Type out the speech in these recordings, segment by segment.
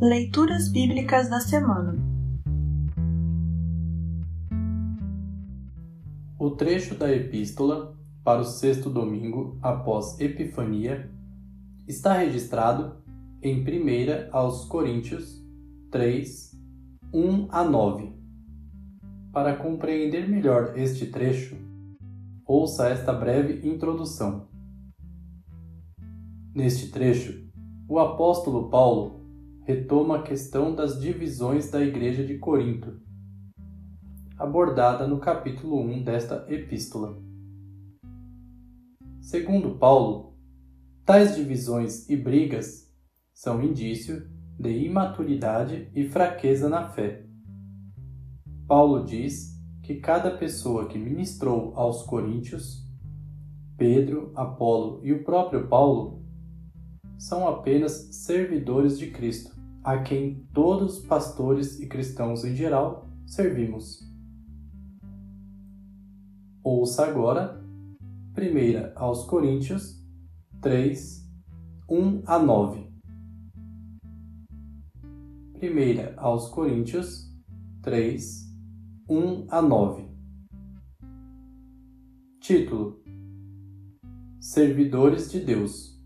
Leituras Bíblicas da Semana O trecho da Epístola para o sexto domingo após Epifania está registrado em 1 aos Coríntios 3, 1 a 9. Para compreender melhor este trecho, ouça esta breve introdução. Neste trecho, o apóstolo Paulo retoma a questão das divisões da Igreja de Corinto, abordada no capítulo 1 desta epístola. Segundo Paulo, tais divisões e brigas são indício de imaturidade e fraqueza na fé. Paulo diz que cada pessoa que ministrou aos coríntios, Pedro, Apolo e o próprio Paulo, são apenas servidores de Cristo, a quem todos pastores e cristãos em geral servimos. Ouça agora 1 aos Coríntios 3, 1 a 9. 1 aos Coríntios 3, 1 a 9. Título: Servidores de Deus.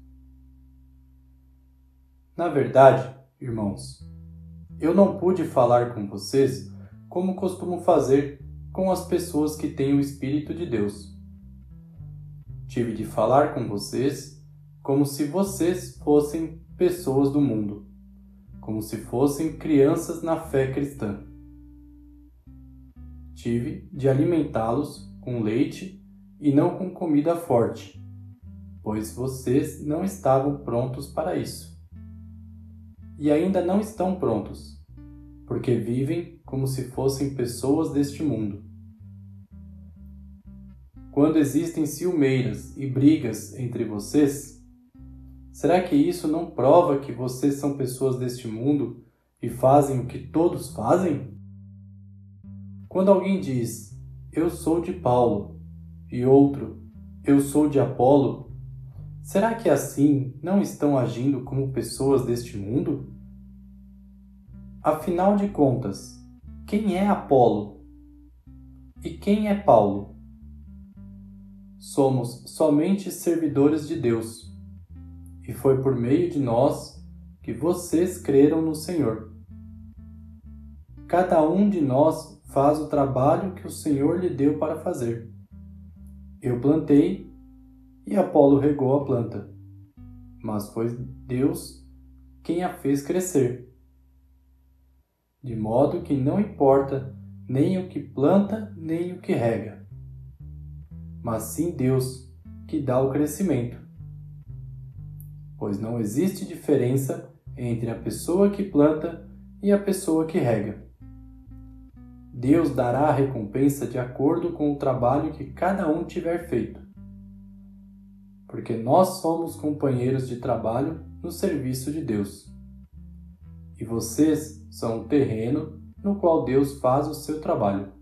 Na verdade, irmãos, eu não pude falar com vocês como costumo fazer com as pessoas que têm o Espírito de Deus. Tive de falar com vocês como se vocês fossem pessoas do mundo, como se fossem crianças na fé cristã. Tive de alimentá-los com leite e não com comida forte, pois vocês não estavam prontos para isso e ainda não estão prontos, porque vivem como se fossem pessoas deste mundo. Quando existem ciumeiras e brigas entre vocês, será que isso não prova que vocês são pessoas deste mundo e fazem o que todos fazem? Quando alguém diz, eu sou de Paulo, e outro, eu sou de Apolo, será que assim não estão agindo como pessoas deste mundo? Afinal de contas, quem é Apolo? E quem é Paulo? Somos somente servidores de Deus, e foi por meio de nós que vocês creram no Senhor. Cada um de nós faz o trabalho que o Senhor lhe deu para fazer. Eu plantei e Apolo regou a planta, mas foi Deus quem a fez crescer de modo que não importa nem o que planta, nem o que rega, mas sim Deus que dá o crescimento. Pois não existe diferença entre a pessoa que planta e a pessoa que rega. Deus dará a recompensa de acordo com o trabalho que cada um tiver feito. Porque nós somos companheiros de trabalho no serviço de Deus e vocês são o terreno no qual Deus faz o seu trabalho.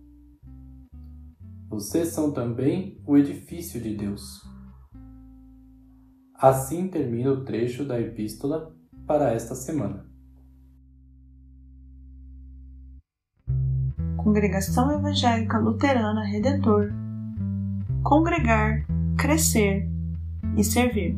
Vocês são também o edifício de Deus. Assim termina o trecho da epístola para esta semana. Congregação Evangélica Luterana Redentor Congregar, Crescer e Servir.